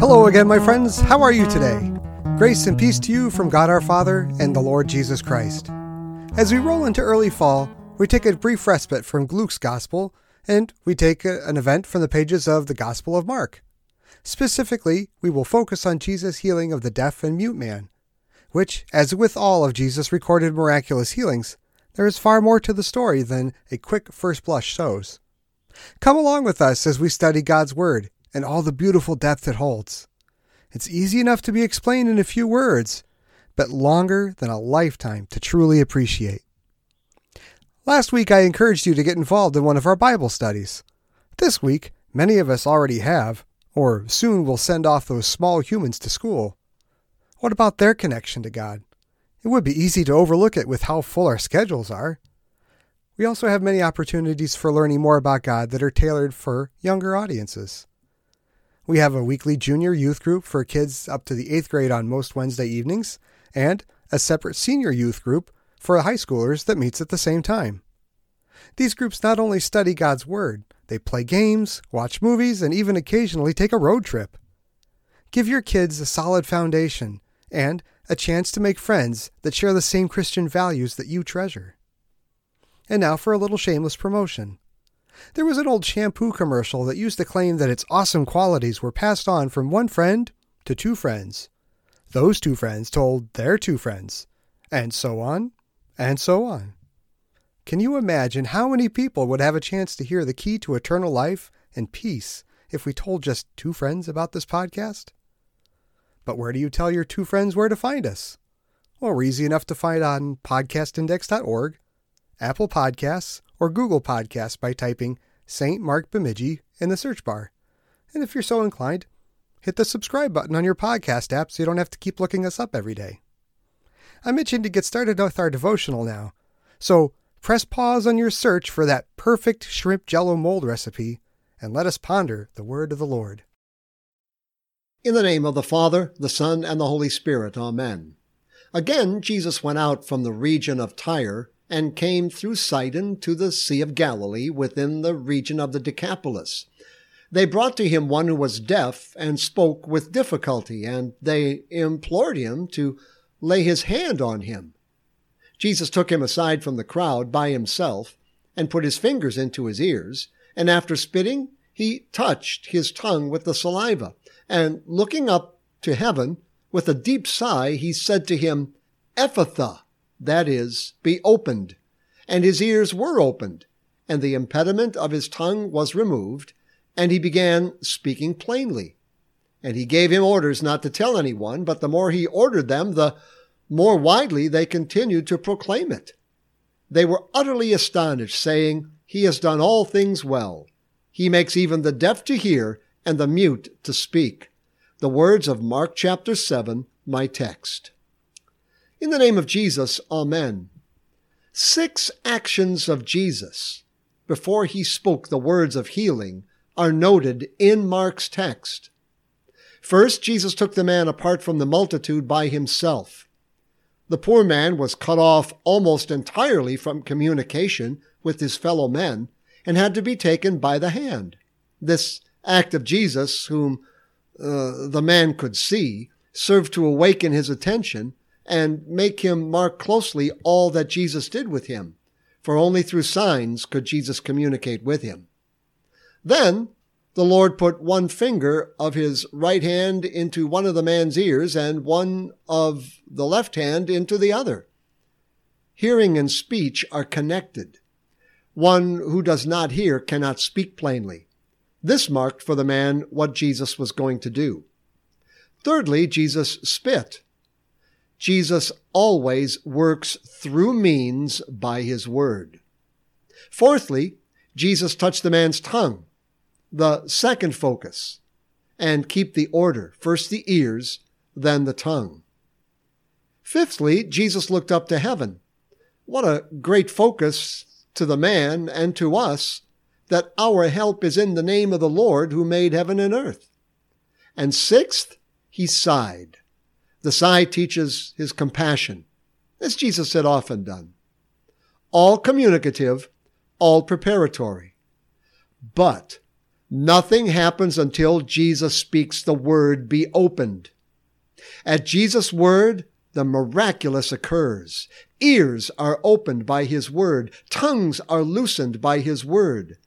Hello again, my friends. How are you today? Grace and peace to you from God our Father and the Lord Jesus Christ. As we roll into early fall, we take a brief respite from Luke's Gospel and we take an event from the pages of the Gospel of Mark. Specifically, we will focus on Jesus' healing of the deaf and mute man, which, as with all of Jesus' recorded miraculous healings, there is far more to the story than a quick first blush shows. Come along with us as we study God's Word and all the beautiful depth it holds. It's easy enough to be explained in a few words, but longer than a lifetime to truly appreciate. Last week, I encouraged you to get involved in one of our Bible studies. This week, many of us already have, or soon will send off those small humans to school. What about their connection to God? It would be easy to overlook it with how full our schedules are. We also have many opportunities for learning more about God that are tailored for younger audiences. We have a weekly junior youth group for kids up to the eighth grade on most Wednesday evenings, and a separate senior youth group for high schoolers that meets at the same time. These groups not only study God's Word, they play games, watch movies, and even occasionally take a road trip. Give your kids a solid foundation and a chance to make friends that share the same Christian values that you treasure. And now for a little shameless promotion. There was an old shampoo commercial that used to claim that its awesome qualities were passed on from one friend to two friends. Those two friends told their two friends, and so on, and so on. Can you imagine how many people would have a chance to hear the key to eternal life and peace if we told just two friends about this podcast? But where do you tell your two friends where to find us? Well, we're easy enough to find on podcastindex.org, Apple Podcasts, or Google Podcasts by typing St. Mark Bemidji in the search bar. And if you're so inclined, hit the subscribe button on your podcast app so you don't have to keep looking us up every day. I'm itching to get started with our devotional now, so press pause on your search for that perfect shrimp jello mold recipe and let us ponder the word of the Lord. In the name of the Father, the Son, and the Holy Spirit, Amen. Again, Jesus went out from the region of Tyre and came through Sidon to the Sea of Galilee within the region of the Decapolis. They brought to him one who was deaf and spoke with difficulty, and they implored him to lay his hand on him. Jesus took him aside from the crowd by himself and put his fingers into his ears, and after spitting, he touched his tongue with the saliva, and looking up to heaven with a deep sigh, he said to him, Ephphatha, that is, be opened. And his ears were opened, and the impediment of his tongue was removed, and he began speaking plainly. And he gave him orders not to tell anyone, but the more he ordered them, the more widely they continued to proclaim it. They were utterly astonished, saying, He has done all things well. He makes even the deaf to hear and the mute to speak. The words of Mark chapter 7, my text. In the name of Jesus, Amen. Six actions of Jesus before he spoke the words of healing are noted in Mark's text. First, Jesus took the man apart from the multitude by himself. The poor man was cut off almost entirely from communication with his fellow men and had to be taken by the hand. This act of Jesus, whom uh, the man could see, served to awaken his attention and make him mark closely all that Jesus did with him, for only through signs could Jesus communicate with him. Then the Lord put one finger of his right hand into one of the man's ears and one of the left hand into the other. Hearing and speech are connected. One who does not hear cannot speak plainly. This marked for the man what Jesus was going to do. Thirdly, Jesus spit Jesus always works through means by his word. Fourthly, Jesus touched the man's tongue, the second focus, and keep the order, first the ears, then the tongue. Fifthly, Jesus looked up to heaven. What a great focus to the man and to us that our help is in the name of the Lord who made heaven and earth. And sixth, he sighed. The sigh teaches his compassion, as Jesus had often done. all communicative, all preparatory. But nothing happens until Jesus speaks the word be opened. At Jesus' word, the miraculous occurs. Ears are opened by his word. Tongues are loosened by his word.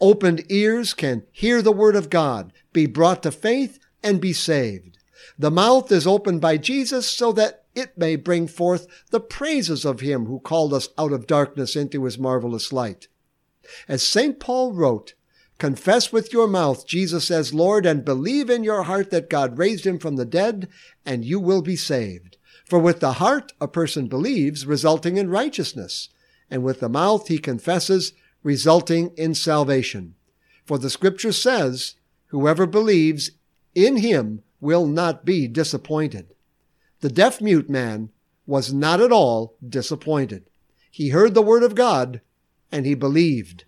Opened ears can hear the word of God, be brought to faith, and be saved. The mouth is opened by Jesus so that it may bring forth the praises of him who called us out of darkness into his marvelous light. As St. Paul wrote, Confess with your mouth Jesus as Lord and believe in your heart that God raised him from the dead, and you will be saved. For with the heart a person believes, resulting in righteousness, and with the mouth he confesses, resulting in salvation. For the scripture says, Whoever believes in him will not be disappointed. The deaf mute man was not at all disappointed. He heard the word of God and he believed.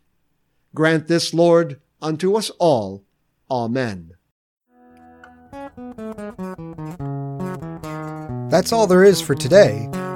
Grant this, Lord, unto us all. Amen. That's all there is for today,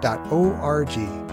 www.stmarksbemidji.org.